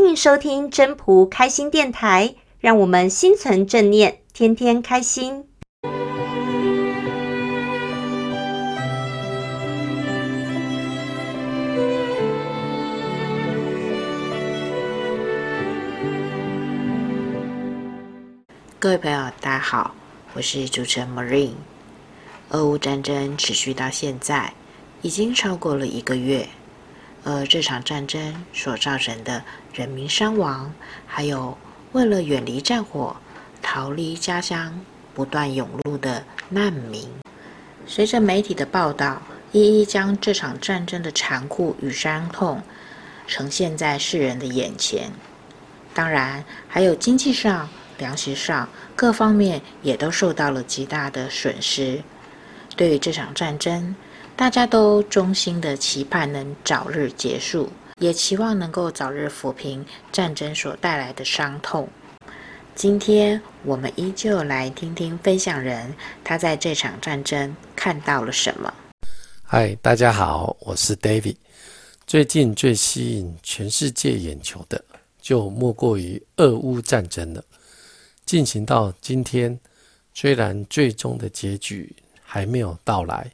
欢迎收听真朴开心电台，让我们心存正念，天天开心。各位朋友，大家好，我是主持人 Marine。俄乌战争持续到现在，已经超过了一个月。而这场战争所造成的人民伤亡，还有为了远离战火、逃离家乡不断涌入的难民，随着媒体的报道，一一将这场战争的残酷与伤痛呈现在世人的眼前。当然，还有经济上、粮食上各方面也都受到了极大的损失。对于这场战争，大家都衷心的期盼能早日结束，也期望能够早日抚平战争所带来的伤痛。今天我们依旧来听听分享人他在这场战争看到了什么。嗨，大家好，我是 David。最近最吸引全世界眼球的，就莫过于俄乌战争了。进行到今天，虽然最终的结局还没有到来。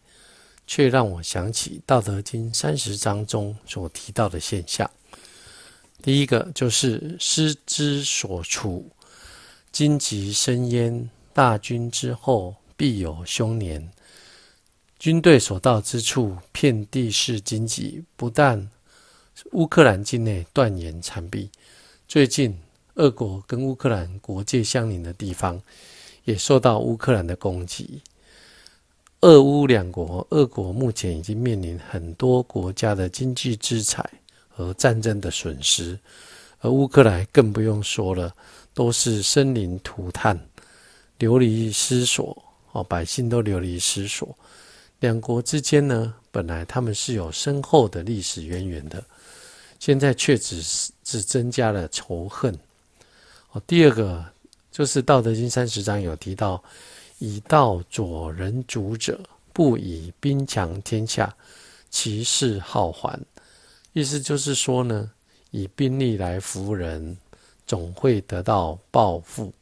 却让我想起《道德经》三十章中所提到的现象。第一个就是“师之所处，荆棘生焉；大军之后，必有凶年。”军队所到之处，遍地是荆棘。不但乌克兰境内断垣残壁，最近俄国跟乌克兰国界相邻的地方，也受到乌克兰的攻击。俄乌两国，俄国目前已经面临很多国家的经济制裁和战争的损失，而乌克兰更不用说了，都是生灵涂炭、流离失所，哦，百姓都流离失所。两国之间呢，本来他们是有深厚的历史渊源的，现在却只是只增加了仇恨。哦，第二个就是《道德经》三十章有提到。以道佐人主者，不以兵强天下，其势好还。意思就是说呢，以兵力来服人，总会得到报复，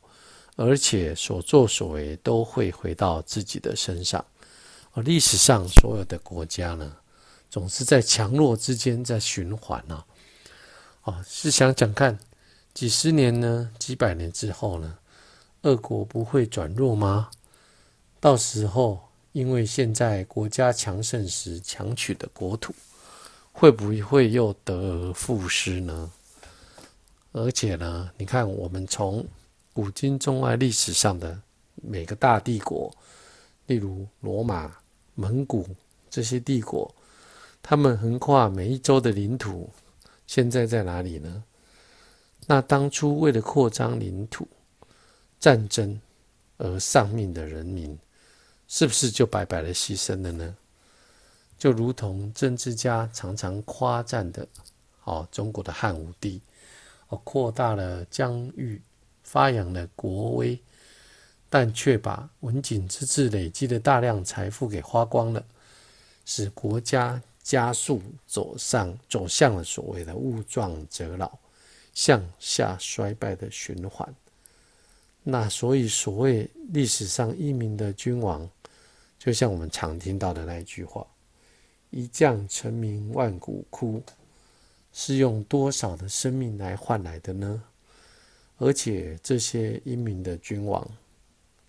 而且所作所为都会回到自己的身上。而历史上所有的国家呢，总是在强弱之间在循环啊。哦，是想想看，几十年呢，几百年之后呢，俄国不会转弱吗？到时候，因为现在国家强盛时强取的国土，会不会又得而复失呢？而且呢，你看，我们从古今中外历史上的每个大帝国，例如罗马、蒙古这些帝国，他们横跨每一洲的领土，现在在哪里呢？那当初为了扩张领土、战争而丧命的人民，是不是就白白的牺牲了呢？就如同政治家常常夸赞的，哦，中国的汉武帝，哦，扩大了疆域，发扬了国威，但却把文景之治累积的大量财富给花光了，使国家加速走上走向了所谓的物壮则老，向下衰败的循环。那所以，所谓历史上英明的君王。就像我们常听到的那一句话：“一将成名万骨枯”，是用多少的生命来换来的呢？而且这些英明的君王，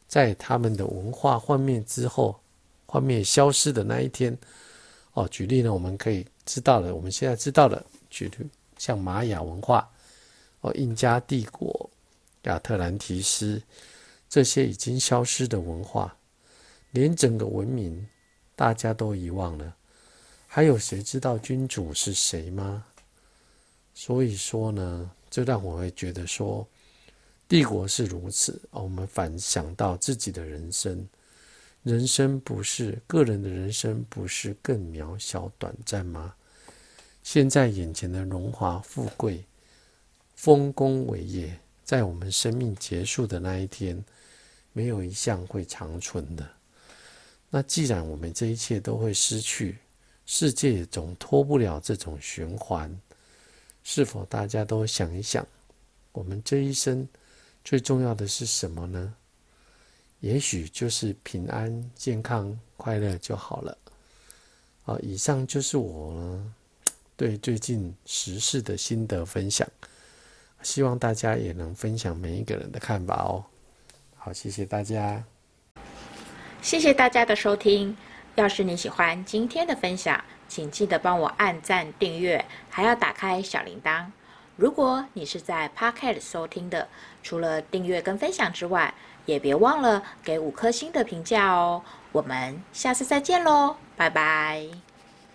在他们的文化幻灭之后，幻灭消失的那一天，哦，举例呢，我们可以知道了，我们现在知道了，举例像玛雅文化，哦，印加帝国、亚特兰提斯这些已经消失的文化。连整个文明大家都遗忘了，还有谁知道君主是谁吗？所以说呢，这让我会觉得说，帝国是如此，我们反想到自己的人生，人生不是个人的人生，不是更渺小短暂吗？现在眼前的荣华富贵、丰功伟业，在我们生命结束的那一天，没有一项会长存的。那既然我们这一切都会失去，世界也总脱不了这种循环。是否大家都想一想，我们这一生最重要的是什么呢？也许就是平安、健康、快乐就好了。好，以上就是我对最近时事的心得分享，希望大家也能分享每一个人的看法哦。好，谢谢大家，谢谢大家的收听。要是你喜欢今天的分享，请记得帮我按赞、订阅，还要打开小铃铛。如果你是在 Pocket 收听的，除了订阅跟分享之外，也别忘了给五颗星的评价哦。我们下次再见喽，拜拜。